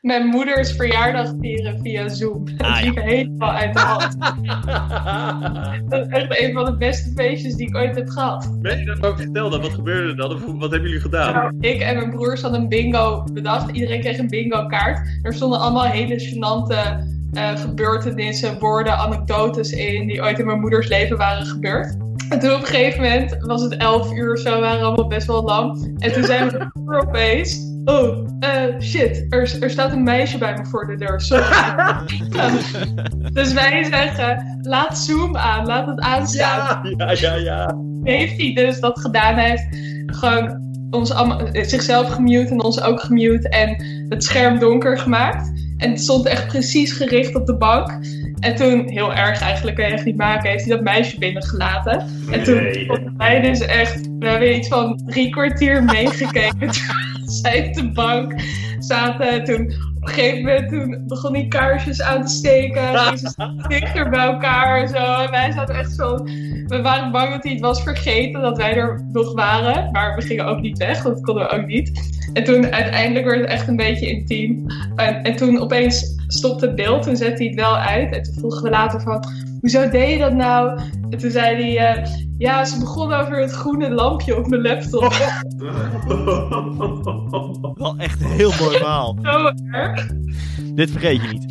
mijn moeders verjaardag vieren via Zoom. Dat Ah, liep helemaal uit de hand. Dat is echt een van de beste feestjes die ik ooit heb gehad. Nee, dat ook vertel dan. Wat gebeurde er dan? Of Wat hebben jullie gedaan? Nou, ik en mijn broers hadden een bingo bedacht. Iedereen kreeg een bingo kaart. Er stonden allemaal hele gênante eh, gebeurtenissen, woorden, anekdotes in die ooit in mijn moeders leven waren gebeurd. En toen op een gegeven moment was het 11 uur of zo, waren allemaal best wel lang. En toen mijn broer opeens: Oh, eh, shit, er, er staat een meisje bij me voor de deur. Sorry. dus wij zeggen: Laat Zoom aan, laat het aanstaan Ja, ja, ja, ja. heeft hij dus dat gedaan. Heeft gewoon ons allemaal, eh, zichzelf gemute en ons ook gemute en het scherm donker gemaakt. En het stond echt precies gericht op de bank. En toen, heel erg eigenlijk, kan je echt niet maken, heeft hij dat meisje binnengelaten. En toen Nee. wij dus echt, we hebben iets van drie kwartier meegekeken. Zij op de bank zaten. Toen op een gegeven moment toen begon hij kaarsjes aan te steken. Gingen ze dichter bij elkaar en zo. En wij zaten echt zo. We waren bang dat hij het was vergeten dat wij er nog waren. Maar we gingen ook niet weg, dat konden we ook niet. En toen uiteindelijk werd het echt een beetje intiem. En, en toen opeens stopte het beeld. Toen zette hij het wel uit. En toen vroegen we later van, hoezo deed je dat nou? En toen zei hij, eh, ja, ze begon over het groene lampje op mijn laptop. Wel echt een heel mooi verhaal. Zo erg. Dit vergeet je niet.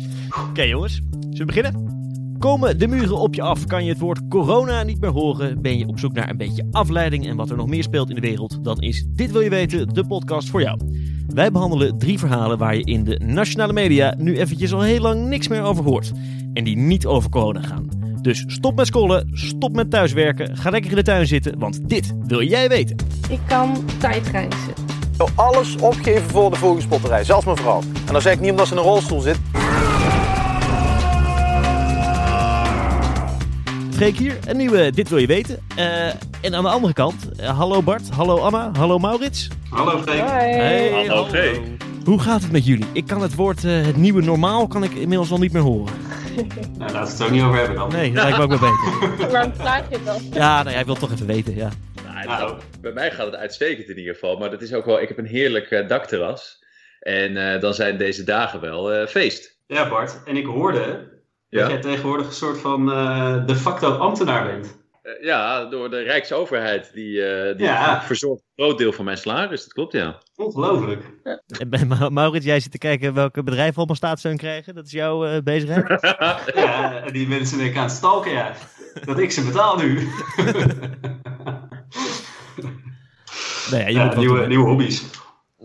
Oké jongens, zullen we beginnen? Komen de muren op je af? Kan je het woord corona niet meer horen? Ben je op zoek naar een beetje afleiding en wat er nog meer speelt in de wereld? Dan is Dit Wil Je Weten, de podcast voor jou. Wij behandelen drie verhalen waar je in de nationale media nu eventjes al heel lang niks meer over hoort. En die niet over corona gaan. Dus stop met scrollen, stop met thuiswerken, ga lekker in de tuin zitten, want dit wil jij weten. Ik kan tijdreizen. wil alles opgeven voor de vogelspotterij, zelfs mijn vrouw. En dan zeg ik niet omdat ze in een rolstoel zit. Freek hier, een nieuwe Dit Wil Je Weten. Eh, en aan de andere kant, eh, hallo Bart, hallo Anna, hallo Maurits. Hallo Freek. Hey, Hallo, Freek. Hoe gaat het met jullie? Ik kan het woord eh, het nieuwe normaal kan ik inmiddels al niet meer horen. Nou, laten we het er ook niet over hebben dan. Nee, dat lijkt me ook wel beter. Waarom vraag je het dan? Ja, nou, jij wilt toch even weten, ja. Nou, Nou. bij mij gaat het uitstekend in ieder geval. Maar dat is ook wel. Ik heb een heerlijk eh, dakterras. En eh, dan zijn deze dagen wel eh, feest. Ja, Bart. En ik hoorde Ja? dat jij tegenwoordig een soort van eh, de facto ambtenaar bent. Eh, ja, door de Rijksoverheid. Die, eh, die Ja. verzorgt een groot deel van mijn salaris. Dat klopt, ja. Ongelooflijk. En bij Ma- Maurits, jij zit te kijken welke bedrijven allemaal staatssteun krijgen. Dat is jouw eh, bezigheid. Ja, en die mensen denken aan het stalken, ja. Dat ik ze betaal nu. Nee, ja, je Ja, moet nieuwe, nieuwe hobby's.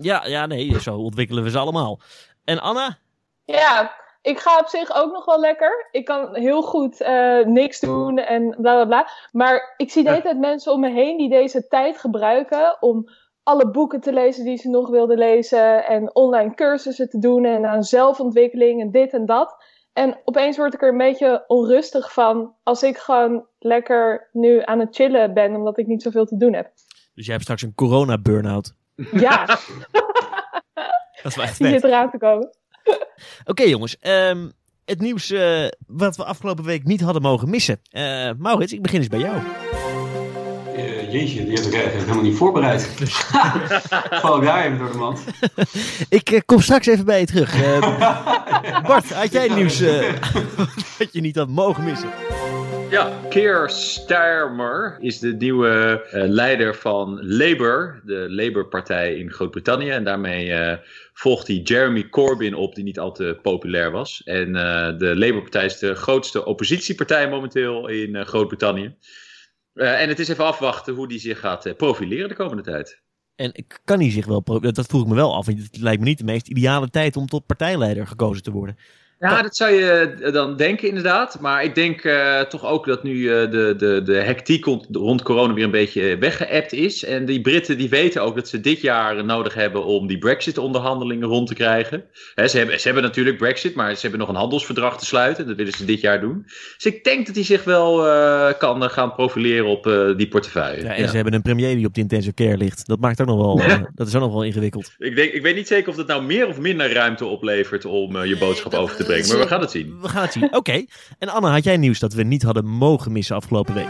Ja, ja, nee, zo ontwikkelen we ze allemaal. En Anna? Ja, ik ga op zich ook nog wel lekker. Ik kan heel goed eh, niks doen en bla bla bla. Maar ik zie de hele tijd mensen om me heen die deze tijd gebruiken om alle boeken te lezen die ze nog wilden lezen. En online cursussen te doen en aan zelfontwikkeling en dit en dat. En opeens word ik er een beetje onrustig van als ik gewoon lekker nu aan het chillen ben omdat ik niet zoveel te doen heb. Dus jij hebt straks een corona-burn-out. Ja, Dat is wel echt die vet. zit eraan te komen. Oké jongens, ehm, het nieuws eh, wat we afgelopen week niet hadden mogen missen. Eh, Maurits, ik begin eens bij jou. Eh, jeetje, die heb ik eigenlijk helemaal niet voorbereid. Val ik daar even door de mand. Ik kom straks even bij je terug. Bart, had jij nieuws wat je niet had mogen missen? Ja, Keir Starmer is de nieuwe eh, leider van Labour, de Labour-partij in Groot-Brittannië. En daarmee eh, volgt hij Jeremy Corbyn op, die niet al te populair was. En eh, de Labour-partij is de grootste oppositiepartij momenteel in eh, Groot-Brittannië. Eh, en het is even afwachten hoe die zich gaat eh, profileren de komende tijd. En ik kan hij zich wel, dat vroeg ik me wel af. want Het lijkt me niet de meest ideale tijd om tot partijleider gekozen te worden. Ja, dat zou je eh, dan denken inderdaad. Maar ik denk eh, toch ook dat nu eh, de, de, de hectiek rond, rond corona weer een beetje weggeëpt is. En die Britten die weten ook dat ze dit jaar nodig hebben om die Brexit-onderhandelingen rond te krijgen. Hè, ze, hebben, ze hebben natuurlijk Brexit, maar ze hebben nog een handelsverdrag te sluiten. Dat willen ze dit jaar doen. Dus ik denk dat hij zich wel eh, kan gaan profileren op eh, die portefeuille. Ja, en Ja. ze hebben een premier die op de intensive care ligt. Dat maakt ook nog wel, dat is ook nog wel ingewikkeld. Ik, denk, ik weet niet zeker of dat nou meer of minder ruimte oplevert om je boodschap over te is, brengen. Maar we eh, gaan het zien. We gaan het zien. Oké. En Anna, had jij nieuws dat we niet hadden mogen missen afgelopen week?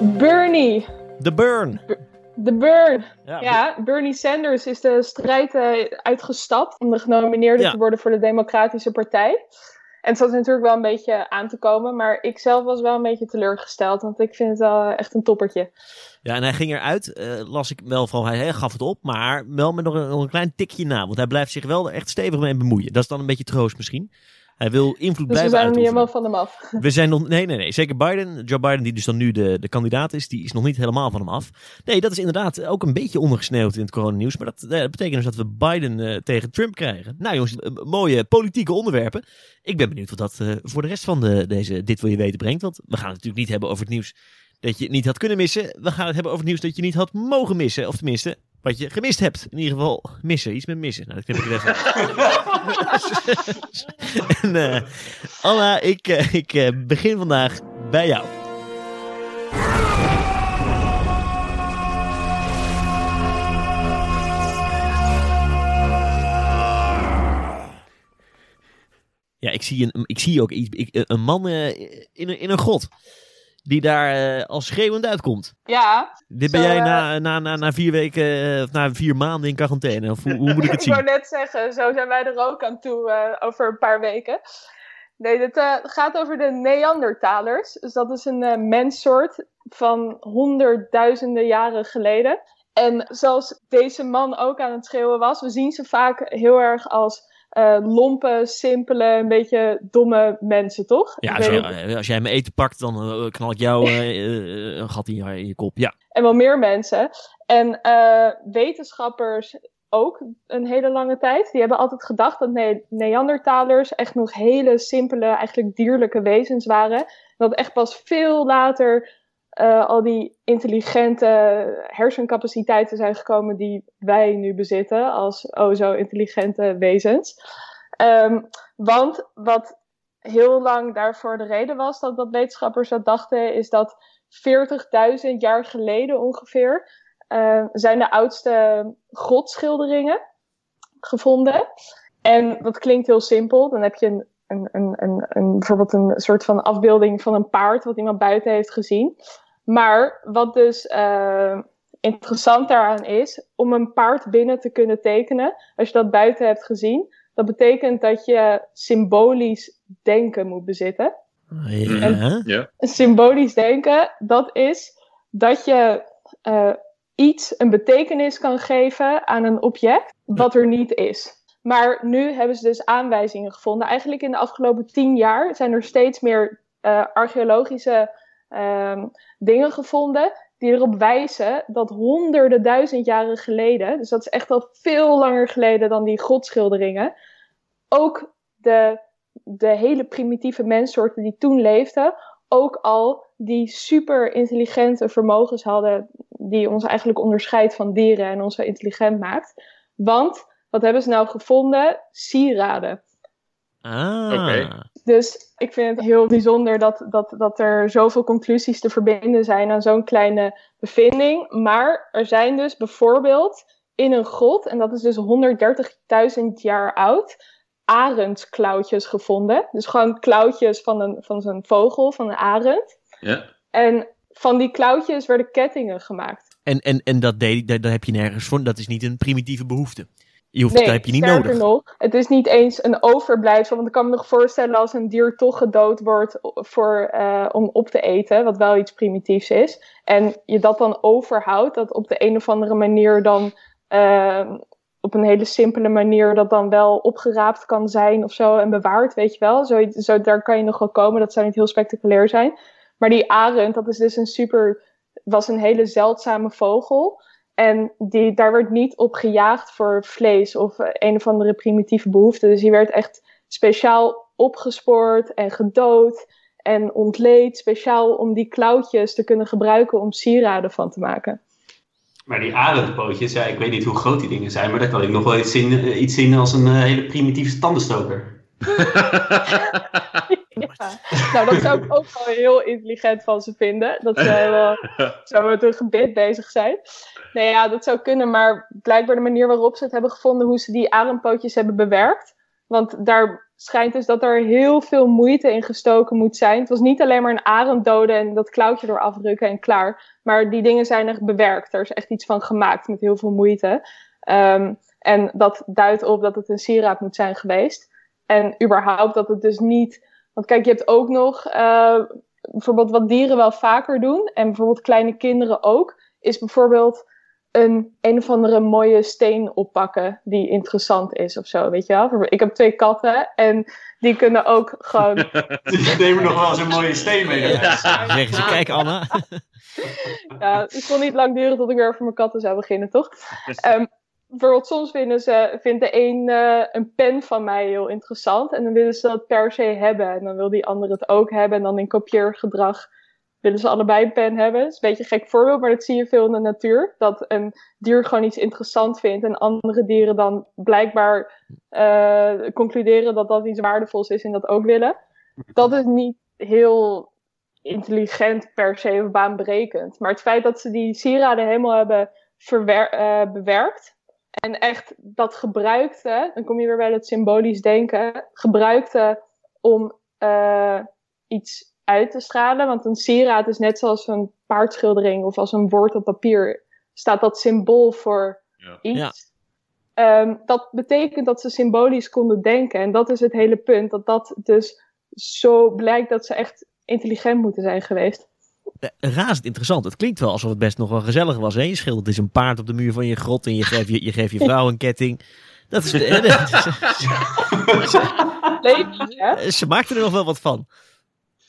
Bernie. The Burn. De Burn. Ja, Ja, Bernie Sanders is de strijd eh, uitgestapt om de genomineerde Ja. te worden voor de Democratische Partij. En het zat natuurlijk wel een beetje aan te komen, maar ik zelf was wel een beetje teleurgesteld, want ik vind het wel echt een toppertje. Ja, en hij ging eruit, eh, las ik wel van, hij, gaf het op, maar wel met nog een, nog een klein tikje na. Want hij blijft zich wel echt stevig mee bemoeien. Dat is dan een beetje troost misschien. Hij wil invloed Dus we blijven zijn er niet helemaal van hem af. We zijn nog, nee, nee, nee. Zeker Biden, Joe Biden, die dus dan nu de, de kandidaat is, die is nog niet helemaal van hem af. Nee, dat is inderdaad ook een beetje ondergesneeuwd in het coronanieuws. Maar dat, eh, dat betekent dus dat we Biden eh, tegen Trump krijgen. Nou jongens, eh, mooie politieke onderwerpen. Ik ben benieuwd wat dat voor de rest van de, deze Dit Wil Je Weten brengt. Want we gaan het natuurlijk niet hebben over het nieuws dat je niet had kunnen missen. We gaan het hebben over het nieuws dat je niet had mogen missen. Of tenminste, wat je gemist hebt. In ieder geval missen. Iets met missen. Nou, dat knip ik er even en eh, Anna, ik, eh, ik eh, begin vandaag bij jou. Ja, ik zie, een, ik zie ook iets, ik, een man in, een, in een grot. Die daar eh, als schreeuwend uitkomt. Ja, Dit ben Zo, jij eh, na, na, na, na vier weken, eh, of na vier maanden in quarantaine. Of hoe, hoe moet ik het ik wou zien? net zeggen, zo zijn wij er ook aan toe over een paar weken. Nee, dit eh, gaat over de Neandertalers. Dus dat is een menssoort van honderdduizenden jaren geleden. En zoals deze man ook aan het schreeuwen was, we zien ze vaak heel erg als eh, lompe, simpele, een beetje domme mensen, toch? Ja, als, jij- niet- als jij mijn eten pakt, dan eh, knal ik jou eh, eh, een gat in je, in je kop. Ja. en wel meer mensen. En eh, wetenschappers ook een hele lange tijd. Die hebben altijd gedacht dat Ne- Neandertalers echt nog hele simpele, eigenlijk dierlijke wezens waren. Dat echt pas veel later eh, al die intelligente hersencapaciteiten zijn gekomen die wij nu bezitten als oh zo intelligente wezens. Ehm, want wat heel lang daarvoor de reden was dat, dat wetenschappers dat dachten, is dat 40.000 jaar geleden ongeveer eh, zijn de oudste grotschilderingen gevonden. En dat klinkt heel simpel. Dan heb je een, een, een, een, een, bijvoorbeeld een soort van afbeelding van een paard wat iemand buiten heeft gezien. Maar wat dus eh, interessant daaraan is, om een paard binnen te kunnen tekenen, als je dat buiten hebt gezien, dat betekent dat je symbolisch denken moet bezitten Ja. symbolisch denken, dat is dat je eh, iets een betekenis kan geven aan een object wat er niet is. Maar nu hebben ze dus aanwijzingen gevonden. Eigenlijk in de afgelopen tien jaar zijn er steeds meer eh, archeologische ehm, dingen gevonden die erop wijzen dat honderden duizend jaren geleden, dus dat is echt al veel langer geleden dan die grotschilderingen, ook de, de hele primitieve menssoorten die toen leefden, ook al die super intelligente vermogens hadden, die ons eigenlijk onderscheidt van dieren en ons zo intelligent maakt. Want, wat hebben ze nou gevonden? Sieraden. Ah. Oké. Dus ik vind het heel bijzonder dat, dat, dat er zoveel conclusies te verbinden zijn aan zo'n kleine bevinding. Maar er zijn dus bijvoorbeeld in een grot, en dat is dus 130.000 jaar oud, arendsklauwtjes gevonden. Dus gewoon klauwtjes van, een, van zo'n vogel, van een arend. Ja. En van die klauwtjes werden kettingen gemaakt. En, en, en dat, deed, dat, dat heb je nergens voor. Dat is niet een primitieve behoefte. Je hoeft, Nee, dat heb je niet nodig. nog, het is niet eens een overblijfsel. Want ik kan me nog voorstellen als een dier toch gedood wordt voor, eh, om op te eten, wat wel iets primitiefs is. En je dat dan overhoudt, dat op de een of andere manier dan, eh, op een hele simpele manier, dat dan wel opgeraapt kan zijn of zo en bewaard, weet je wel. Zo, zo, daar kan je nog wel komen, dat zou niet heel spectaculair zijn. Maar die arend, dat is dus een super, was een hele zeldzame vogel. En die, daar werd niet op gejaagd voor vlees of eh, een of andere primitieve behoefte. Dus die werd echt speciaal opgespoord en gedood en ontleed. Speciaal om die klauwtjes te kunnen gebruiken om sieraden van te maken. Maar die arendpootjes, ja, ik weet niet hoe groot die dingen zijn, maar daar kan ik nog wel iets zien, eh, iets zien als een eh, hele primitieve tandenstoker. Ja. Nou, dat zou ik ook wel heel intelligent van ze vinden. Dat ze wel zo met een gebit bezig zijn. Nee, ja, dat zou kunnen, maar blijkbaar de manier waarop ze het hebben gevonden, hoe ze die arendpootjes hebben bewerkt, Want daar schijnt dus dat er heel veel moeite in gestoken moet zijn. Het was niet alleen maar een arend doden en dat klauwtje door afrukken en klaar. Maar die dingen zijn echt bewerkt. Er is echt iets van gemaakt met heel veel moeite. Ehm, en dat duidt op dat het een sieraad moet zijn geweest. En überhaupt dat het dus niet. Want kijk, je hebt ook nog uh, bijvoorbeeld wat dieren wel vaker doen. En bijvoorbeeld kleine kinderen ook. Is bijvoorbeeld een een of andere mooie steen oppakken die interessant is of zo, weet je wel? Ik heb twee katten en die kunnen ook gewoon... die nemen nog wel eens een mooie steen mee. Ja, zeggen ze, kijk Anna. ja, het kon niet lang duren tot ik weer voor mijn katten zou beginnen, toch? Um, bijvoorbeeld soms vinden ze, vindt de een uh, een pen van mij heel interessant en dan willen ze dat per se hebben en dan wil die ander het ook hebben en dan in kopieergedrag willen ze allebei een pen hebben. Dat is een beetje een gek voorbeeld, maar dat zie je veel in de natuur. Dat een dier gewoon iets interessant vindt en andere dieren dan blijkbaar uh, concluderen dat dat iets waardevols is en dat ook willen. Dat is niet heel intelligent per se of baanbrekend. Maar het feit dat ze die sieraden helemaal hebben uh, bewerkt en echt dat gebruikte, dan kom je weer bij het symbolisch denken, gebruikte om uh, iets uit te stralen. Want een sieraad is net zoals een paardschildering of als een woord op papier. Staat dat symbool voor ja. iets. Ja. Um, dat betekent dat ze symbolisch konden denken. En dat is het hele punt. Dat dat dus zo blijkt dat ze echt intelligent moeten zijn geweest. Razend interessant. Het klinkt wel alsof het best nog wel gezellig was. Hè? Je schildert is een paard op de muur van je grot en je geeft je, je, geeft je vrouw een ketting. Dat is, dat is, ze maakten er nog wel wat van.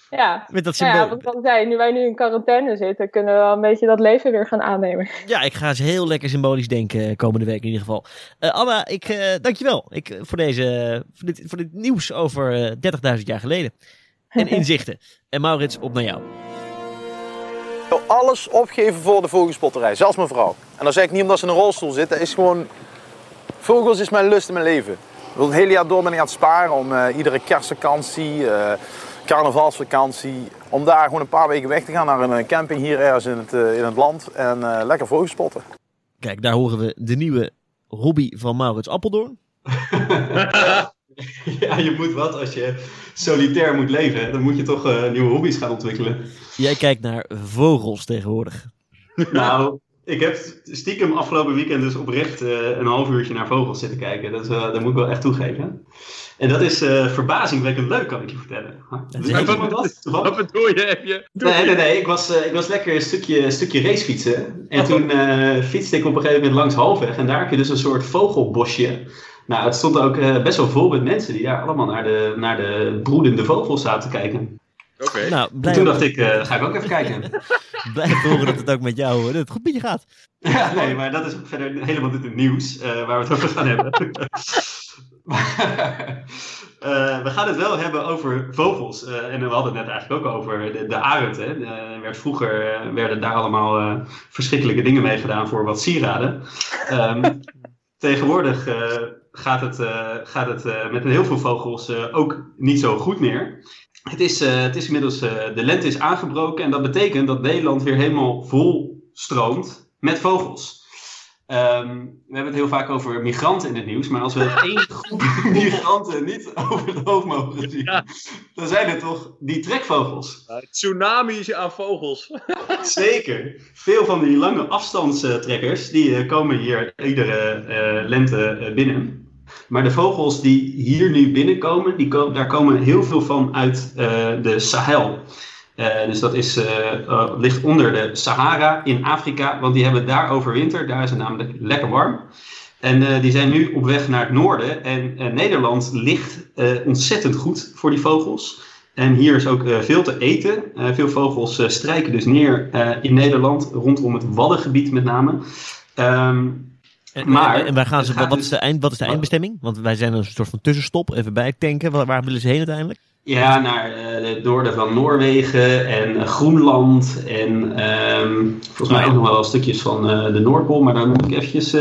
Ja, Met dat symbool. ja, wat ik zei, nu wij nu in quarantaine zitten, kunnen we wel een beetje dat leven weer gaan aannemen. Ja, ik ga eens heel lekker symbolisch denken eh, komende week in ieder geval. Uh, Anna, ik, uh, dankjewel ik, voor, deze, voor, dit, voor dit nieuws over uh, 30.000 jaar geleden. En inzichten. en Maurits, op naar jou. Ik wil alles opgeven voor de vogelspotterij, zelfs mijn vrouw. En dan zeg ik niet omdat ze in een rolstoel zit, dat is gewoon... Vogels is mijn lust in mijn leven. Ik wil het hele jaar door ben ik aan het sparen om iedere kerstvakantie carnavalsvakantie. Om daar gewoon een paar weken weg te gaan naar een camping hier ergens in het, uh, in het land. En uh, lekker vogelspotten. Kijk, daar horen we de nieuwe hobby van Maurits Appeldoorn. ja, je moet wat als je solitair moet leven. Dan moet je toch uh, nieuwe hobby's gaan ontwikkelen. Jij kijkt naar vogels tegenwoordig. nou, ik heb stiekem afgelopen weekend dus oprecht een half uurtje naar vogels zitten kijken. Dat, dat moet ik wel echt toegeven. En dat is uh, verbazingwekkend leuk, kan ik je vertellen. Wat bedoel je? Heb je... Nee, nee, nee. Ik was, uh, ik was lekker een stukje, een stukje racefietsen. En toen uh, fietste ik op een gegeven moment langs halfweg. En daar heb je dus een soort vogelbosje. Nou, het stond ook best wel vol met mensen die daar allemaal naar de, naar de broedende vogels zaten te kijken. Oké. Okay. Nou, toen dacht ik, ga ik ook even kijken. Blij horen dat het ook met jou het goed met je gaat. Ja, nee, maar dat is verder helemaal niet het nieuws waar we het over gaan hebben. Uh, we gaan het wel hebben over vogels. Uh, en we hadden het net eigenlijk ook over de, de arend. Hè. Uh, werd vroeger werden daar allemaal verschrikkelijke dingen mee gedaan voor wat sieraden. Um, tegenwoordig gaat het, gaat het met heel veel vogels ook niet zo goed meer. Het is, het is inmiddels, de lente is aangebroken en dat betekent dat Nederland weer helemaal vol stroomt met vogels. Um, we hebben het heel vaak over migranten in het nieuws, maar als we één groep migranten niet over het hoofd mogen zien, ja. dan zijn het toch die trekvogels. Uh, tsunamis aan vogels. Zeker. Veel van die lange afstandstrekkers, die komen hier iedere uh, lente binnen. Maar de vogels die hier nu binnenkomen, die ko daar komen heel veel van uit de Sahel. Uh, dus dat is, uh, ligt onder de Sahara in Afrika, want die hebben daar overwinterd. Daar is het namelijk lekker warm. En die zijn nu op weg naar het noorden. En Nederland ligt ontzettend goed voor die vogels. En hier is ook veel te eten. veel vogels strijken dus neer in Nederland, rondom het Waddengebied met name. Um, en, maar, en waar gaan ze, wat, is dus de eind, wat is de eindbestemming? Want wij zijn een soort van tussenstop, even bijtanken. Waar, waar willen ze heen uiteindelijk? Ja, naar uh, de noorden van Noorwegen en uh, Groenland en um, volgens mij ook nog wel stukjes van uh, de Noordpool, maar daar moet ik eventjes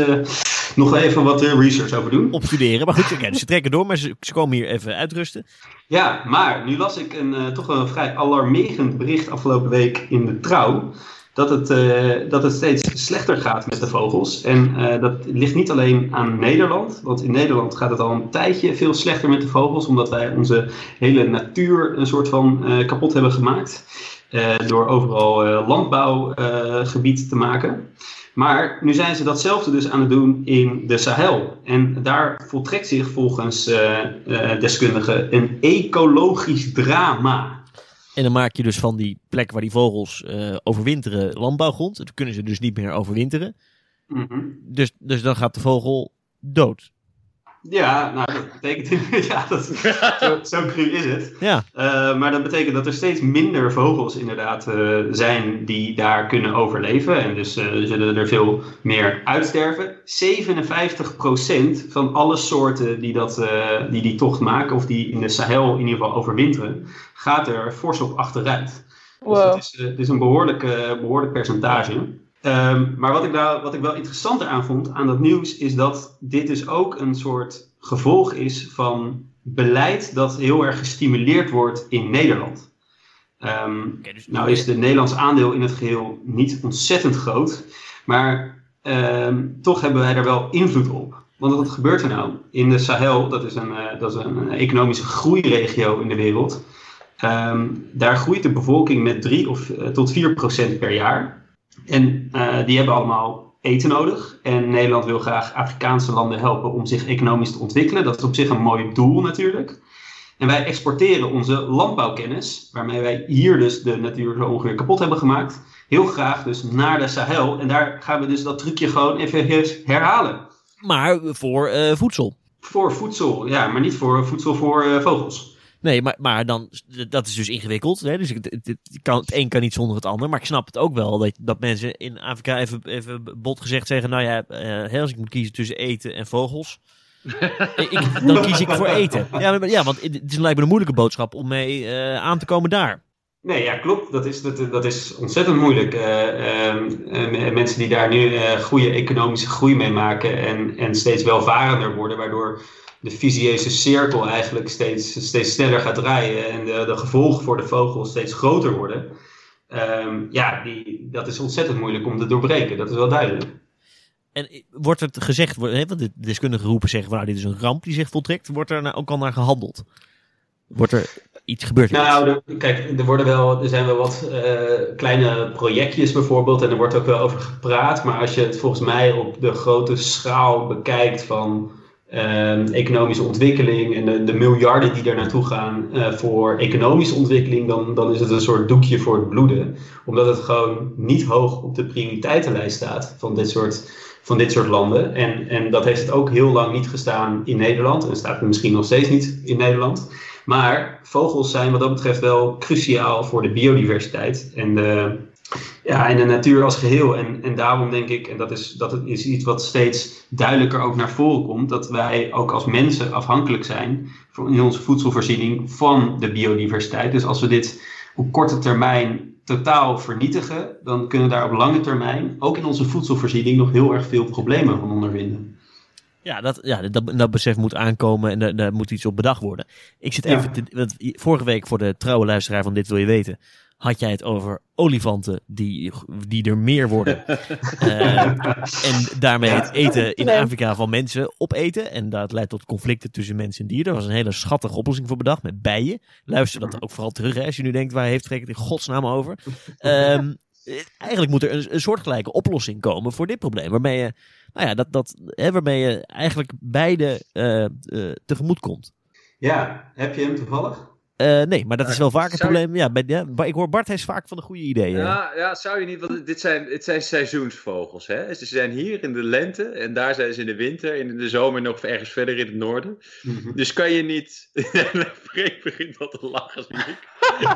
nog even wat research over doen. Opstuderen, maar goed, okay, ze trekken door, maar ze, ze, komen hier even uitrusten. Ja, maar nu las ik een, toch een vrij alarmerend bericht afgelopen week in de Trouw dat het, eh, dat het steeds slechter gaat met de vogels. En eh, dat ligt niet alleen aan Nederland, want in Nederland gaat het al een tijdje veel slechter met de vogels, omdat wij onze hele natuur een soort van eh, kapot hebben gemaakt. door overal landbouwgebied te maken. Maar nu zijn ze datzelfde dus aan het doen in de Sahel. En daar voltrekt zich volgens deskundigen een ecologisch drama. En dan maak je dus van die plek waar die vogels eh, overwinteren landbouwgrond. Dan kunnen ze dus niet meer overwinteren. Mhm. Dus, dus dan gaat de vogel dood. Ja, nou, dat betekent ja, dat, zo, zo cru is het. Ja, Eh, maar dat betekent dat er steeds minder vogels inderdaad eh, zijn die daar kunnen overleven. En dus eh, zullen er veel meer uitsterven. 57% van alle soorten die, dat, eh, die die tocht maken, of die in de Sahel in ieder geval overwinteren, gaat er fors op achteruit. Dus dat is, het is een behoorlijk, eh, behoorlijk percentage. Ehm, maar wat ik, nou, wat ik wel interessanter aan vond aan dat nieuws, is dat dit dus ook een soort gevolg is van beleid dat heel erg gestimuleerd wordt in Nederland. Dus- nou is de Nederlands aandeel in het geheel niet ontzettend groot, maar ehm, toch hebben wij er wel invloed op. Want wat gebeurt er nou? In de Sahel, dat is een, eh, dat is een economische groeiregio in de wereld, daar groeit de bevolking met 3 of, eh, tot 4 procent per jaar. En eh, die hebben allemaal eten nodig. En Nederland wil graag Afrikaanse landen helpen om zich economisch te ontwikkelen. Dat is op zich een mooi doel natuurlijk. En wij exporteren onze landbouwkennis, waarmee wij hier dus de natuur zo ongeveer kapot hebben gemaakt, heel graag dus naar de Sahel. En daar gaan we dus dat trucje gewoon even herhalen. Maar voor eh, voedsel. Voor voedsel, ja, maar niet voor voedsel voor eh, vogels. Nee, maar, maar dan, dat is dus ingewikkeld. Hè? Dus het, het, kan, het een kan niet zonder het ander. Maar ik snap het ook wel dat, dat mensen in Afrika even, even bot gezegd zeggen: Nou ja, eh, als ik moet kiezen tussen eten en vogels. ik, dan kies ik voor eten. Ja, maar, ja, want het is lijkt me een moeilijke boodschap om mee eh, aan te komen daar. Nee, ja, klopt. Dat is, dat, dat is ontzettend moeilijk. Eh, ehm, eh, mensen die daar nu goede economische groei mee maken en, en steeds welvarender worden, waardoor de visieuze cirkel eigenlijk steeds, steeds sneller gaat draaien en de, de gevolgen voor de vogels steeds groter worden. Ehm, ja, die, dat is ontzettend moeilijk om te doorbreken, dat is wel duidelijk. En wordt het gezegd, want de deskundigen roepen zeggen: van, Nou, dit is een ramp die zich voltrekt. Wordt er nou ook al naar gehandeld? Wordt er iets gebeurd? Nou, er- kijk, er, worden wel, er zijn wel wat eh, kleine projectjes bijvoorbeeld en er wordt ook wel over gepraat. Maar als je het volgens mij op de grote schaal bekijkt van ehm, economische ontwikkeling en de, de miljarden die daar naartoe gaan eh, voor economische ontwikkeling, dan, dan is het een soort doekje voor het bloeden. Omdat het gewoon niet hoog op de prioriteitenlijst staat van dit soort, van dit soort landen. En, en dat heeft het ook heel lang niet gestaan in Nederland en staat misschien nog steeds niet in Nederland. Maar vogels zijn wat dat betreft wel cruciaal voor de biodiversiteit en de, ja, en de natuur als geheel. En, en daarom denk ik, en dat is, dat is iets wat steeds duidelijker ook naar voren komt, dat wij ook als mensen afhankelijk zijn in onze voedselvoorziening van de biodiversiteit. Dus als we dit op korte termijn totaal vernietigen, dan kunnen daar op lange termijn, ook in onze voedselvoorziening, nog heel erg veel problemen van ondervinden. Ja, dat, ja dat, dat besef moet aankomen en daar, daar moet iets op bedacht worden. Ik zit Ja. even te, want vorige week voor de trouwe luisteraar van Dit Wil Je Weten, had jij het over olifanten die, die er meer worden. Eh, en daarmee het eten in Nee. Afrika van mensen opeten. En dat leidt tot conflicten tussen mensen en dieren. Daar was een hele schattige oplossing voor bedacht met bijen. Luister dat ook vooral terug hè, als je nu denkt, waar heeft Freek het in godsnaam over? Ehm, eh, eigenlijk moet er een, een soortgelijke oplossing komen voor dit probleem. Waarmee je, nou ja, dat, dat, hè, waarmee je eigenlijk beide eh, tegemoet komt. Ja, heb je hem toevallig? Eh, nee, maar dat is wel vaak het je- probleem. Ja, bij, ja, ik hoor Bart heeft vaak van de goede ideeën. Ja, ja, zou je niet, want dit zijn, het zijn seizoensvogels. Hè? Ze zijn hier in de lente en daar zijn ze in de winter en in de zomer nog ergens verder in het noorden. Dus kan je niet. Freek begint al te lachen.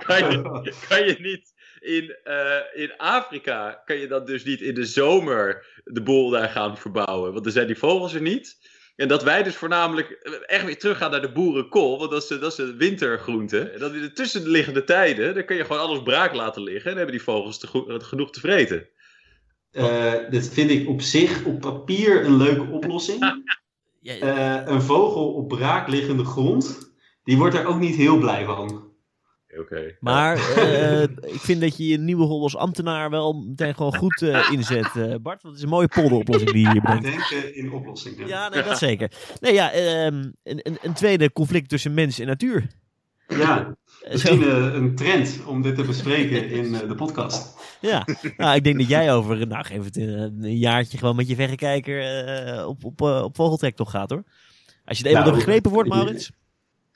Kan je, kan je niet in, eh, in Afrika, kan je dan dus niet in de zomer de boel daar gaan verbouwen? Want dan zijn die vogels er niet. En dat wij dus voornamelijk echt weer teruggaan naar de boerenkool, want dat is, de- dat is de wintergroente. En dat in de tussenliggende tijden, dan kun je gewoon alles braak laten liggen en dan hebben die vogels te genoeg te vreten. Eh, dit vind ik op zich op papier een leuke oplossing. Eh, een vogel op braakliggende grond, die wordt er ook niet heel blij van. Oké. Maar eh, ik vind dat je je nieuwe rol als ambtenaar wel meteen gewoon goed eh, inzet, eh, Bart. Want het is een mooie polderoplossing die je hier bedenkt. Denken in oplossingen. Ja, nee, dat zeker. Nee, ja, ehm, een, een, een tweede conflict tussen mens en natuur. Ja, misschien een trend om dit te bespreken in eh, de podcast. Ja, nou, ik denk dat jij over, nou, geef het een, een jaartje gewoon met je verrekijker eh, op, op, op vogeltrek toch gaat, hoor. Als je het eenmaal Nou, begrepen wordt, Maurits.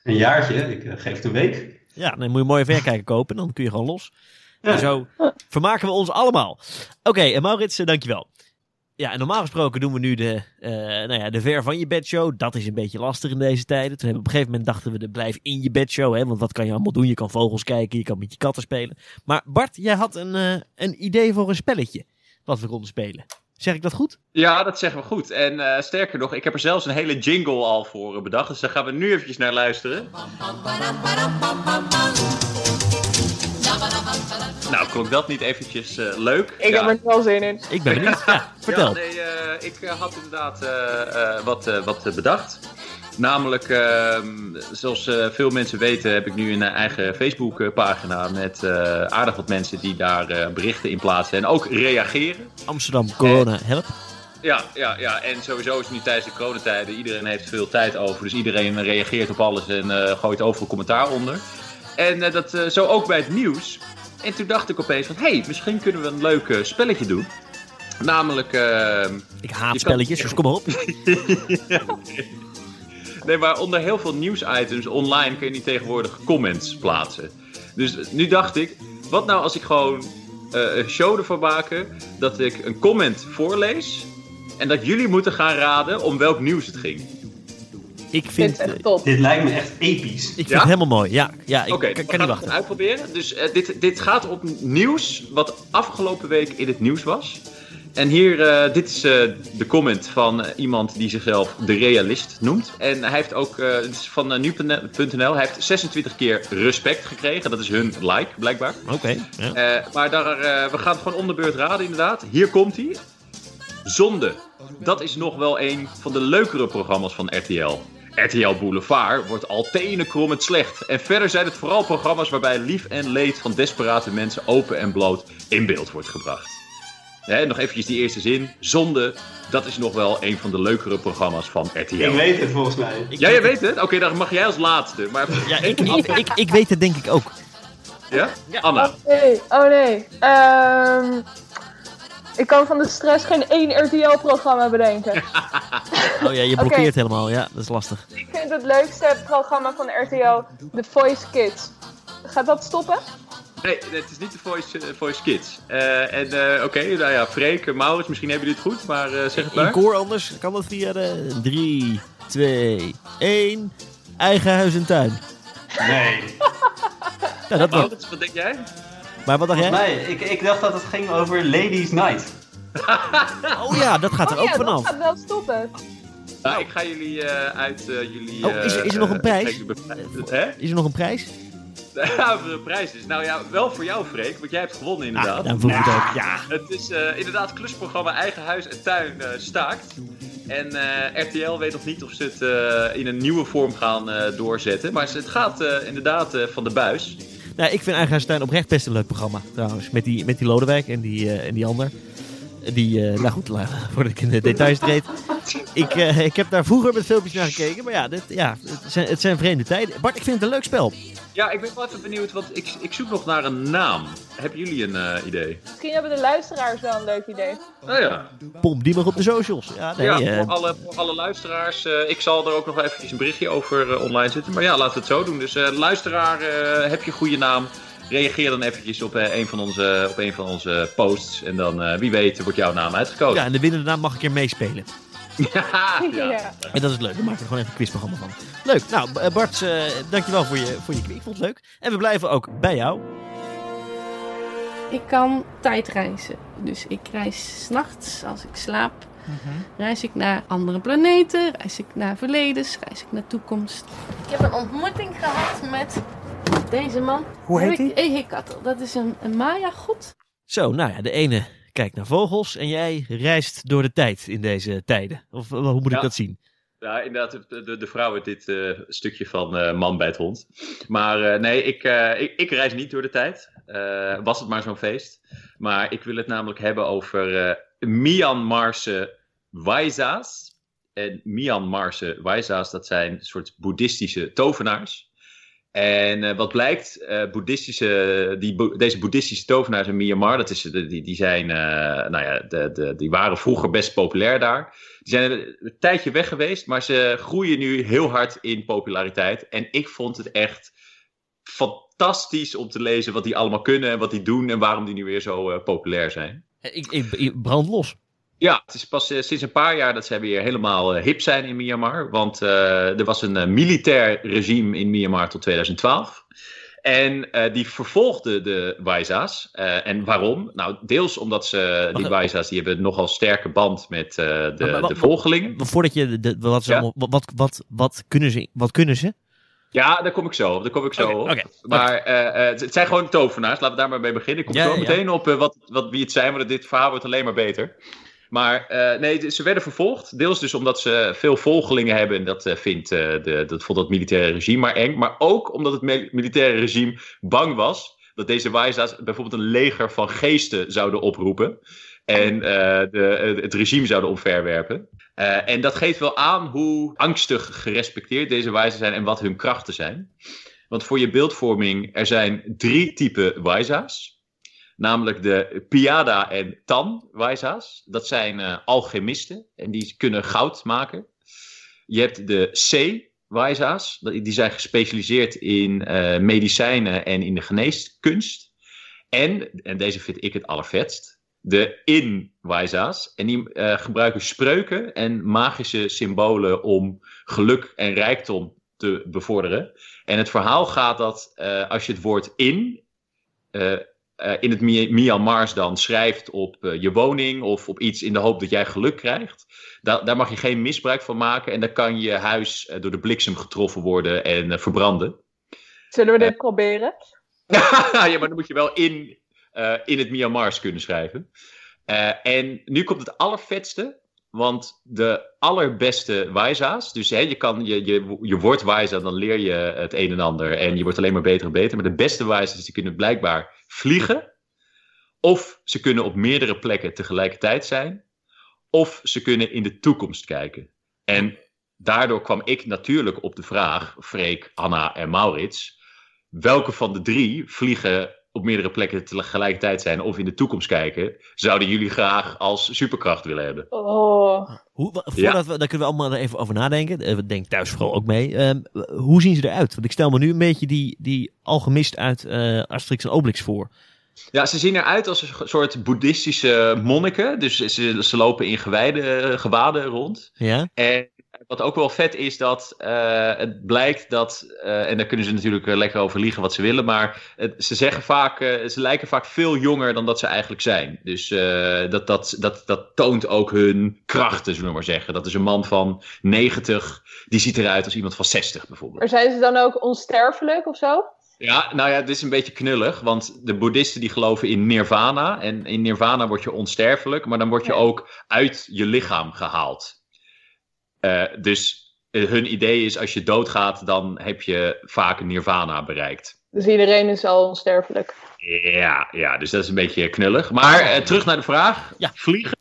Een jaartje, ik geef het een week. Ja, dan moet je mooie verrekijker kopen en dan kun je gewoon los. En zo vermaken we ons allemaal. Oké, en Maurits, eh, dankjewel. Ja, en normaal gesproken doen we nu de, eh, nou ja, de ver van je bed show. Dat is een beetje lastig in deze tijden. Toen hebben we op een gegeven moment dachten we de blijf in je bed show. Hè? Want wat kan je allemaal doen? Je kan vogels kijken, je kan met je katten spelen. Maar Bart, jij had een, eh, een idee voor een spelletje. Wat we konden spelen. Zeg ik dat goed? Ja, dat zeggen we goed. En eh, sterker nog, ik heb er zelfs een hele jingle al voor eh, bedacht. Dus daar gaan we nu eventjes naar luisteren. Nou, klonk dat niet eventjes eh, leuk? Ik Ja. heb er wel zin in. Ik ben benieuwd. Ja, vertel. Ja, nee, eh, ik had inderdaad eh, eh, wat, eh, wat bedacht. Namelijk, ehm, zoals eh, veel mensen weten, heb ik nu een eh, eigen Facebook-pagina met eh, aardig wat mensen die daar berichten in plaatsen en ook reageren. Amsterdam Corona Help. Ja, ja, ja, en sowieso is het nu tijdens de coronatijden, iedereen heeft veel tijd over, dus iedereen reageert op alles en gooit overal commentaar onder. En dat zo ook bij het nieuws. En toen dacht ik opeens van, hé, hey, misschien kunnen we een leuk spelletje doen. Namelijk, ehm, Ik haat kan- spelletjes, dus kom maar op. Nee, maar onder heel veel nieuwsitems online kun je niet tegenwoordig comments plaatsen. Dus nu dacht ik, wat nou als ik gewoon eh, een show ervan maken dat ik een comment voorlees en dat jullie moeten gaan raden om welk nieuws het ging. Ik Dit vind, eh, echt top. Dit lijkt me echt episch. ik vind Ja? het helemaal mooi. Ja, ja ik Oké, kan, we kan gaan niet het wachten. uitproberen. Dus eh, dit, dit gaat op nieuws wat afgelopen week in het nieuws was. En hier, eh, dit is eh, de comment van eh, iemand die zichzelf de realist noemt. En hij heeft ook, het is van nu.nl, hij heeft 26 keer respect gekregen. Dat is hun like, blijkbaar. Oké, ja. Maar daar, we gaan het gewoon om de beurt raden, inderdaad. Hier komt hij. Zonde. Dat is nog wel een van de leukere programma's van RTL. RTL Boulevard wordt al tenenkrommend slecht. En verder zijn het vooral programma's waarbij lief en leed van desperate mensen open en bloot in beeld wordt gebracht. Hè, nog eventjes die eerste zin. Zonde, dat is nog wel een van de leukere programma's van RTL. Ik weet het volgens mij. Ik Ja, jij weet het? Oké, dan mag jij als laatste. Maar Ja, ik, ik, ik, ik weet het denk ik ook. ja? Anna. Oh nee, oh nee. Ehm, ik kan van de stress geen één RTL-programma bedenken. Oh ja, je blokkeert helemaal. Ja, dat is lastig. ik vind het leukste programma van RTL The Voice Kids. Gaat dat stoppen? Nee, het is niet de Voice, eh, voice Kids. Eh, en eh, oké, nou ja, Freek, Maurits, misschien hebben jullie het goed, maar eh, zeg het In maar. koor anders kan dat via de 3, 2, 1. Eigen huis en tuin. Nee. Ja, dat Maurits, wat denk jij? maar wat dacht jij? mij, ik, ik dacht dat het ging over Ladies Night. Oh ja, dat gaat er oh ook ja, dat vanaf. gaat wel stoppen. Nou, ik ga jullie eh, uit eh, jullie... Oh, is er- is er nog een prijs? Is er nog een prijs? Ja, een prijs is. Nou ja, wel voor jou, Freek, want jij hebt gewonnen inderdaad. Ah, dan voel ik het ook. Ja. Het is eh, inderdaad klusprogramma Eigen Huis en Tuin eh, staakt. En eh, RTL weet nog niet of ze het eh, in een nieuwe vorm gaan eh, doorzetten. Maar het gaat eh, inderdaad eh, van de buis. Nou, ik vind Eigen Huis en Tuin oprecht best een leuk programma trouwens. Met die, met die Lodewijk en die, eh, en die ander. Die, eh, nou goed, voordat ik in de details treed. Ik, eh, ik heb daar vroeger met filmpjes naar gekeken. Maar ja, dit, ja het, zijn, het zijn vreemde tijden. Bart, ik vind het een leuk spel. Ja, ik ben wel even benieuwd, want ik, ik zoek nog naar een naam. Hebben jullie een eh, idee? Misschien hebben de luisteraars wel een leuk idee. Nou ja, Pomp die maar op de socials. Ja, nee, ja eh, voor, alle, voor alle luisteraars. eh, ik zal er ook nog eventjes een berichtje over online zetten. Maar ja, laten we het zo doen. Dus eh, luisteraar, eh, heb je een goede naam? Reageer dan eventjes op, eh, een, van onze, op een van onze posts. En dan, eh, wie weet, wordt jouw naam uitgekozen. ja, en de winnende naam mag ik er meespelen. ja, ja. Ja. En dat is leuk. Dan maken we er gewoon even een quizprogramma van. Leuk. Nou, B- Bart, eh, dankjewel voor je, voor je quiz. Ik vond het leuk. En we blijven ook bij jou. Ik kan tijdreizen. Dus ik reis s'nachts als ik slaap. Reis ik naar andere planeten, reis ik naar verledens, reis ik naar toekomst. Ik heb een ontmoeting gehad met deze man. Hoe heet hij? Ehekatl. Dat is een, een Maya-god. Zo, nou ja, de ene kijkt naar vogels en jij reist door de tijd in deze tijden. Of eh, hoe moet ik dat zien? Ja, inderdaad, de, de, de vrouw heeft dit eh, stukje van eh, man bij het hond. Maar eh, nee, ik, eh, ik, ik reis niet door de tijd. Eh, was het maar zo'n feest. Maar ik wil het namelijk hebben over eh Myanmarse Waisa's. En Myanmarse Waisa's, dat zijn een soort boeddhistische tovenaars. En eh, wat blijkt, eh, boeddhistische, die, deze boeddhistische tovenaars in Myanmar, dat is, die, die, zijn, eh, nou ja, de, de, die waren vroeger best populair daar. Die zijn een, tijdje weg geweest, maar ze groeien nu heel hard in populariteit. En ik vond het echt fantastisch om te lezen wat die allemaal kunnen en wat die doen en waarom die nu weer zo populair zijn. Ik, ik brand los. Ja, het is pas eh, sinds een paar jaar dat zij weer helemaal eh, hip zijn in Myanmar. Want eh, er was een militair regime in Myanmar tot 2012. En die vervolgde de Waisa's. En waarom? Nou, deels omdat ze, die Waisa's, die hebben een nogal sterke band met de, Maar- maar- de volgelingen. Maar Voordat je, de, wat, ze Ja. allemaal, wat, wat, wat, wat kunnen ze? Wat kunnen ze? Ja, daar kom ik zo op. Daar kom ik zo op. Maar het zijn gewoon tovenaars. Laten we daar maar mee beginnen. Ik kom Ja, zo ja, ja. meteen op wat, wat, wie het zijn, want dit verhaal wordt alleen maar beter. Maar eh, nee, ze werden vervolgd. Deels dus omdat ze veel volgelingen hebben. En dat, eh, vindt, eh, de, dat vond dat militaire regime maar eng. Maar ook omdat het mi- militaire regime bang was dat deze Waisa's bijvoorbeeld een leger van geesten zouden oproepen. En de, het regime zouden omverwerpen. En dat geeft wel aan hoe angstig gerespecteerd deze wijzen zijn en wat hun krachten zijn. Want voor je beeldvorming, er zijn drie typen wijza's. Namelijk de Piada en Tan wijza's. Dat zijn eh, alchemisten en die kunnen goud maken. Je hebt de C wijza's. Die zijn gespecialiseerd in eh, medicijnen en in de geneeskunst. En, en deze vind ik het allervetst, de in-wijza's. En die eh, gebruiken spreuken en magische symbolen om geluk en rijkdom te bevorderen. En het verhaal gaat dat als je het woord in eh, in het Myanmars dan schrijft op eh, je woning of op iets in de hoop dat jij geluk krijgt, da- daar mag je geen misbruik van maken en dan kan je huis eh, door de bliksem getroffen worden en verbranden. Zullen we dit proberen? ja, maar dan moet je wel in, in het Myanmars kunnen schrijven. En nu komt het allervetste. Want de allerbeste wijza's, dus hè, je, kan, je, je, je wordt wijza, dan leer je het een en ander. En je wordt alleen maar beter en beter. Maar de beste wijza's, die kunnen blijkbaar vliegen. Of ze kunnen op meerdere plekken tegelijkertijd zijn. Of ze kunnen in de toekomst kijken. En daardoor kwam ik natuurlijk op de vraag, Freek, Anna en Maurits welke van de drie vliegen op meerdere plekken tegelijkertijd zijn of in de toekomst kijken, zouden jullie graag als superkracht willen hebben? Oh. Hoe, voordat we, daar kunnen we allemaal even over nadenken. Eh, Denk thuis vooral ook mee. Ehm, hoe zien ze eruit? Want ik stel me nu een beetje die, die alchemist uit eh Asterix en Obelix voor. Ja, ze zien eruit als een soort boeddhistische monniken. Dus ze, ze lopen in gewijde, gewaden rond. Ja? En wat ook wel vet is dat eh, het blijkt dat, eh, en daar kunnen ze natuurlijk eh, lekker over liegen wat ze willen, maar het- ze zeggen vaak, ze lijken vaak veel jonger dan dat ze eigenlijk zijn. Dus dat, dat, dat, dat toont ook hun krachten, zullen we maar zeggen. Dat is een man van 90, die ziet eruit als iemand van 60 bijvoorbeeld. Maar zijn ze dan ook onsterfelijk of zo? Ja, nou ja, dit is een beetje knullig, want de boeddhisten die geloven in nirvana. En in nirvana word je onsterfelijk, maar dan word je ook uit je lichaam gehaald. Eh, dus eh, hun idee is, als je doodgaat, dan heb je vaak nirvana bereikt. Dus iedereen is al onsterfelijk. Ja, ja, dus dat is een beetje knullig. Maar eh, terug naar de vraag. Ja. Vliegen.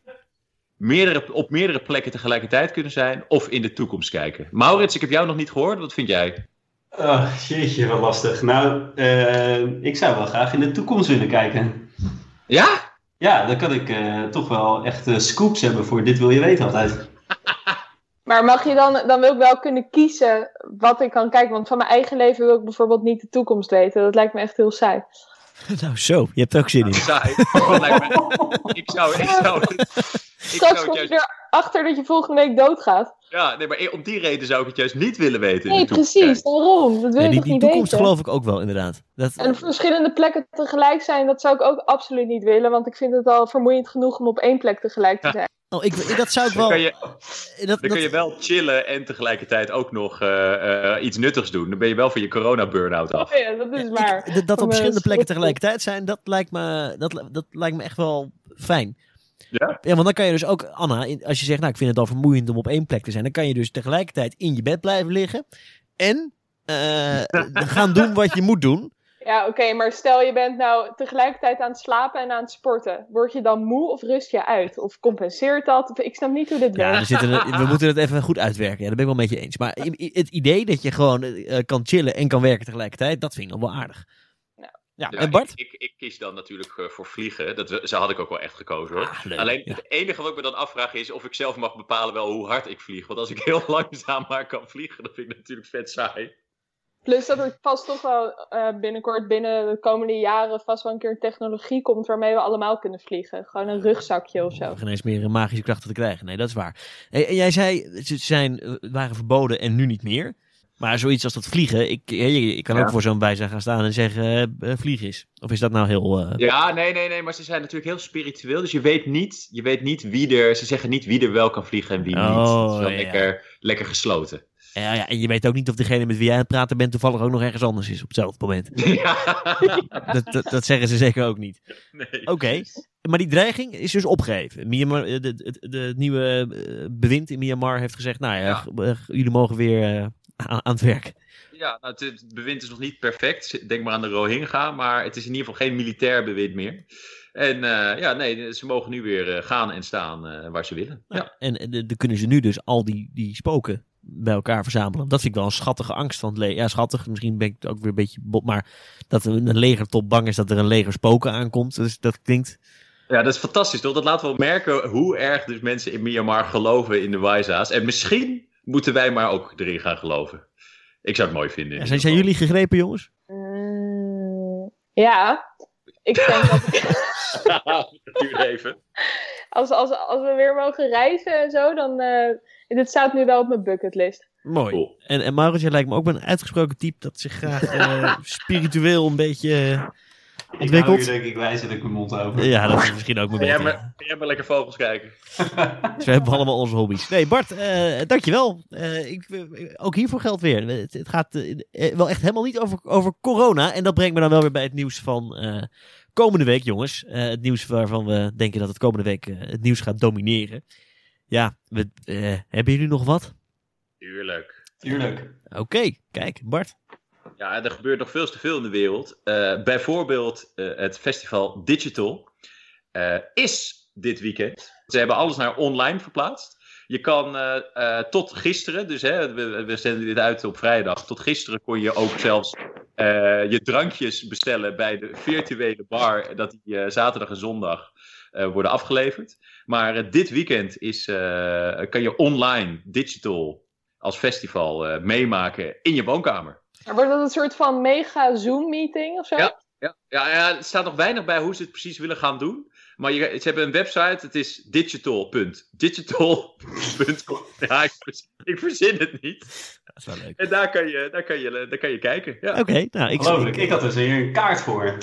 Meerdere, op meerdere plekken tegelijkertijd kunnen zijn of in de toekomst kijken. Maurits, ik heb jou nog niet gehoord. Wat vind jij? Oh, jeetje, wat lastig. Nou, ik zou wel graag in de toekomst willen kijken. Ja? Ja, dan kan ik eh, toch wel echt eh, scoops hebben voor dit wil je weten altijd. Maar mag je dan, dan wil ik wel kunnen kiezen wat ik kan kijken. Want van mijn eigen leven wil ik bijvoorbeeld niet de toekomst weten. Dat lijkt me echt heel saai. nou zo, je hebt er ook zin in. Saai. Lijkt me- ik zou, ik zou, ik Straks zou kom je juist, erachter dat je volgende week doodgaat. ja, nee, maar om die reden zou ik het juist niet willen weten. in Nee, precies. Daarom. Dat wil Ja, die, toch die niet toekomst weten? geloof ik ook wel, inderdaad. Dat, En verschillende plekken tegelijk zijn, dat zou ik ook absoluut niet willen. Want ik vind het al vermoeiend genoeg om op één plek tegelijk te zijn. Oh, ik, dat zou ik Dan wel... kan je, dat, dan dat- kun je wel chillen en tegelijkertijd ook nog eh, eh, iets nuttigs doen. Dan ben je wel van je corona-burn-out af. Oh ja, dat is waar. Ik- dat- dat op eh, verschillende plekken tegelijkertijd zijn, dat lijkt me, dat, dat lijkt me echt wel fijn. Ja. Ja, want dan kan je dus ook, Anna, als je zegt, nou, ik vind het al vermoeiend om op één plek te zijn, dan kan je dus tegelijkertijd in je bed blijven liggen en eh, gaan doen wat je moet doen. Ja, oké, maar stel je bent nou tegelijkertijd aan het slapen en aan het sporten. Word je dan moe of rust je uit? Of compenseert dat? Of- Ik snap niet hoe dit Ja, werkt. we, zitten, we moeten het even goed uitwerken. Ja, daar ben ik wel met je eens. Maar het idee dat je gewoon eh, kan chillen en kan werken tegelijkertijd, dat vind ik nog wel aardig. Ja. Ja, Ja, en Bart? Ik, ik, ik kies dan natuurlijk eh, voor vliegen. Dat, we- zo had ik ook wel echt gekozen hoor. Ah, leuk, Alleen ja. het enige wat ik me dan afvraag is of ik zelf mag bepalen wel hoe hard ik vlieg. Want als ik heel langzaam maar kan vliegen, dan vind ik het natuurlijk vet saai. Plus dat er vast toch wel eh, binnenkort, binnen de komende jaren, vast wel een keer een technologie komt waarmee we allemaal kunnen vliegen. Gewoon een rugzakje of zo. Geen eens meer een magische krachten te krijgen. Nee, dat is waar. Hey, en jij zei, ze zijn, eh, waren verboden en nu niet meer. Maar zoiets als dat vliegen, ik, eh, je, je kan Ja. ook voor zo'n bijzijn gaan staan en zeggen, eh, eh, vlieg is. Of is dat nou heel... eh, Ja, nee, nee, nee, maar ze zijn natuurlijk heel spiritueel. Dus je weet niet, je weet niet wie er, ze zeggen niet wie er wel kan vliegen en wie niet. Oh, Het is wel ja. lekker, lekker gesloten. Ja, ja, en je weet ook niet of degene met wie jij aan het praten bent toevallig ook nog ergens anders is op hetzelfde moment. ja. Dat, dat, dat zeggen ze zeker ook niet. Nee. Oké, maar die dreiging is dus opgegeven. Myanmar, eh, de, de, de, het nieuwe eh, bewind in Myanmar heeft gezegd, nou ja, eh, jullie mogen weer aan, aan het werk. Ja, nou, het, het bewind is nog niet perfect. Denk maar aan de Rohingya, maar het is in ieder geval geen militair bewind meer. En ja, nee, ze mogen nu weer gaan en staan waar ze willen. Nou, Ja. En dan kunnen ze nu dus al die, die spoken bij elkaar verzamelen. Dat vind ik wel een schattige angst van het leger. Ja, schattig. Misschien ben ik ook weer een beetje bot. Maar dat een een legertop bang is dat er een leger spoken aankomt. Dus dat klinkt... ja, dat is fantastisch toch? Dat laat wel merken hoe erg dus mensen in Myanmar geloven in de Waisa's. En misschien moeten wij maar ook erin gaan geloven. Ik zou het mooi vinden. Ja, zijn, jullie gegrepen, jongens? Mm, ja, ik denk dat duurt even. als, als, als we weer mogen reizen en zo, dan. eh dit staat nu wel op mijn bucketlist. Mooi. Cool. En, en Maurits, jij lijkt me ook wel een uitgesproken type dat zich graag eh, spiritueel een beetje eh, Ik hou hier ontwikkelt. denk ik mijn mond over. Ja, dat is misschien ook mijn Ga jij maar, ga jij maar lekker vogels kijken. Dus we hebben allemaal onze hobby's. Nee, Bart, eh, dankjewel. Eh, ik, ook hiervoor geldt weer. Het, het gaat wel echt helemaal niet over, over corona. En dat brengt me dan wel weer bij het nieuws van eh, komende week, jongens. Eh, het nieuws waarvan we denken dat het komende week het nieuws gaat domineren. Ja, we, eh, hebben jullie nog wat? Tuurlijk. Tuurlijk. Oké, kijk, Bart. Ja, er gebeurt nog veel te veel in de wereld. Eh, bijvoorbeeld eh, het festival Digital eh, is dit weekend. Ze hebben alles naar online verplaatst. Je kan eh, eh, tot gisteren, dus hè, we, we zenden dit uit op vrijdag. Tot gisteren kon je ook zelfs eh, je drankjes bestellen bij de virtuele bar. Dat die eh, zaterdag en zondag eh, worden afgeleverd. Maar eh, dit weekend is, eh, kan je online digital als festival eh, meemaken in je woonkamer. Wordt dat een soort van mega Zoom-meeting of zo? Ja. Ja, ja, ja, er staat nog weinig bij hoe ze het precies willen gaan doen. Maar je, ze hebben een website, het is digital.digital.com. Ja, ik, vers- ik verzin het niet. Dat is wel leuk. En daar kan je, daar kan je, daar kan je kijken. Ja. Oké, nou, ik, Ongelooflijk. ik, Ik had dus hier een kaart voor.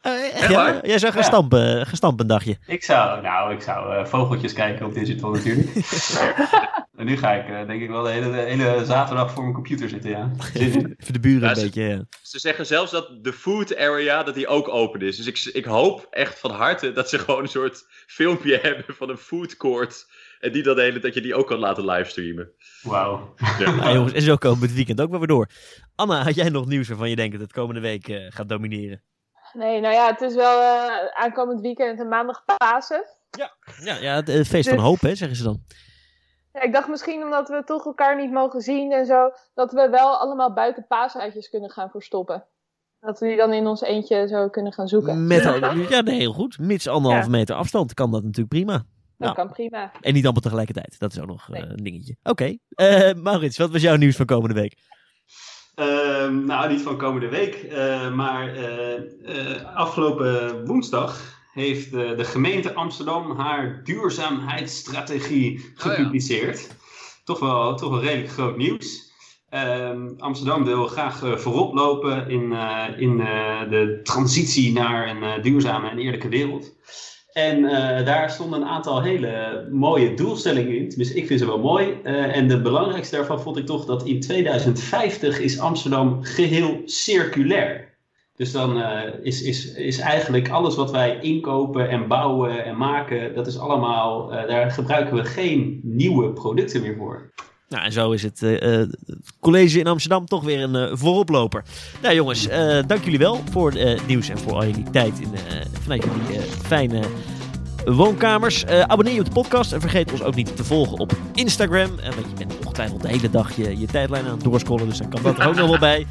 Eh, echt, Echt ja? waar? Jij zou gaan Ja. stampen, gaan stampen een dagje. Ik zou, nou, ik zou eh, vogeltjes kijken op digital natuurlijk. en nu ga ik eh, denk ik wel de hele, de hele zaterdag voor mijn computer zitten, ja. Even de buren Ja, een ze- beetje. ja. Ze zeggen zelfs dat de food area dat die ook open is. Dus ik, ik hoop echt van harte dat ze gewoon een soort filmpje hebben van een food court. En die de hele, dat je die ook kan laten livestreamen. Wauw. Nou, jongens, en zo komen we het weekend ook wel weer door. Anna, had jij nog nieuws waarvan je denkt dat het komende week eh, gaat domineren? Nee, nou ja, het is wel eh, aankomend weekend en maandag Pasen. Ja, ja het eh, feest van Dus- hoop, hè, zeggen ze dan. Ja, ik dacht misschien omdat we toch elkaar niet mogen zien en zo, dat we wel allemaal buiten paaseitjes kunnen gaan verstoppen. Dat we die dan in ons eentje zo kunnen gaan zoeken. Met, al- ja, nee, heel goed. Mits anderhalve Ja. meter afstand kan dat natuurlijk prima. Dat Ja. kan prima. En niet allemaal tegelijkertijd. Dat is ook nog eh, een dingetje. Oké. Eh, Maurits, wat was jouw nieuws van komende week? Ehm, nou, niet van komende week, eh, maar eh, eh, afgelopen woensdag heeft de gemeente Amsterdam haar duurzaamheidsstrategie gepubliceerd. toch, wel, toch wel redelijk groot nieuws. Ehm, Amsterdam wil graag eh, voorop lopen in, in de transitie naar een duurzame en eerlijke wereld. En eh, daar stonden een aantal hele mooie doelstellingen in. Dus ik vind ze wel mooi. Eh, en de belangrijkste daarvan vond ik toch dat in 2050 is Amsterdam geheel circulair. Dus dan eh, is, is, is eigenlijk alles wat wij inkopen en bouwen en maken, dat is allemaal, daar gebruiken we geen nieuwe producten meer voor. Nou, en zo is het eh, eh, college in Amsterdam toch weer een eh, vooroploper. Nou jongens, dank jullie wel voor het nieuws en voor al jullie tijd in, vanuit jullie fijne woonkamers. Abonneer je op de podcast en vergeet ons ook niet te volgen op Instagram. Want je bent ongetwijfeld de hele dag je, je tijdlijn aan het doorscrollen, dus dan kan dat er ook nog wel bij.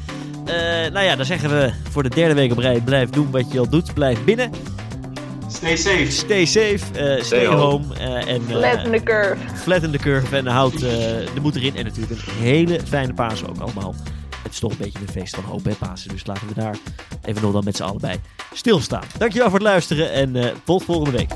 Nou ja, dan zeggen we voor de derde week op rij, blijf doen wat je al doet. Blijf binnen, Stay safe. stay safe, eh, stay home. home. eh, en, eh, Flatten the curve. flatten the curve en houd eh, de moed erin. En natuurlijk een hele fijne Pasen ook allemaal. Het is toch een beetje een feest van hoop, hè, Pasen. Dus laten we daar even nog dan met z'n allen bij stilstaan. Dankjewel voor het luisteren en eh, tot volgende week.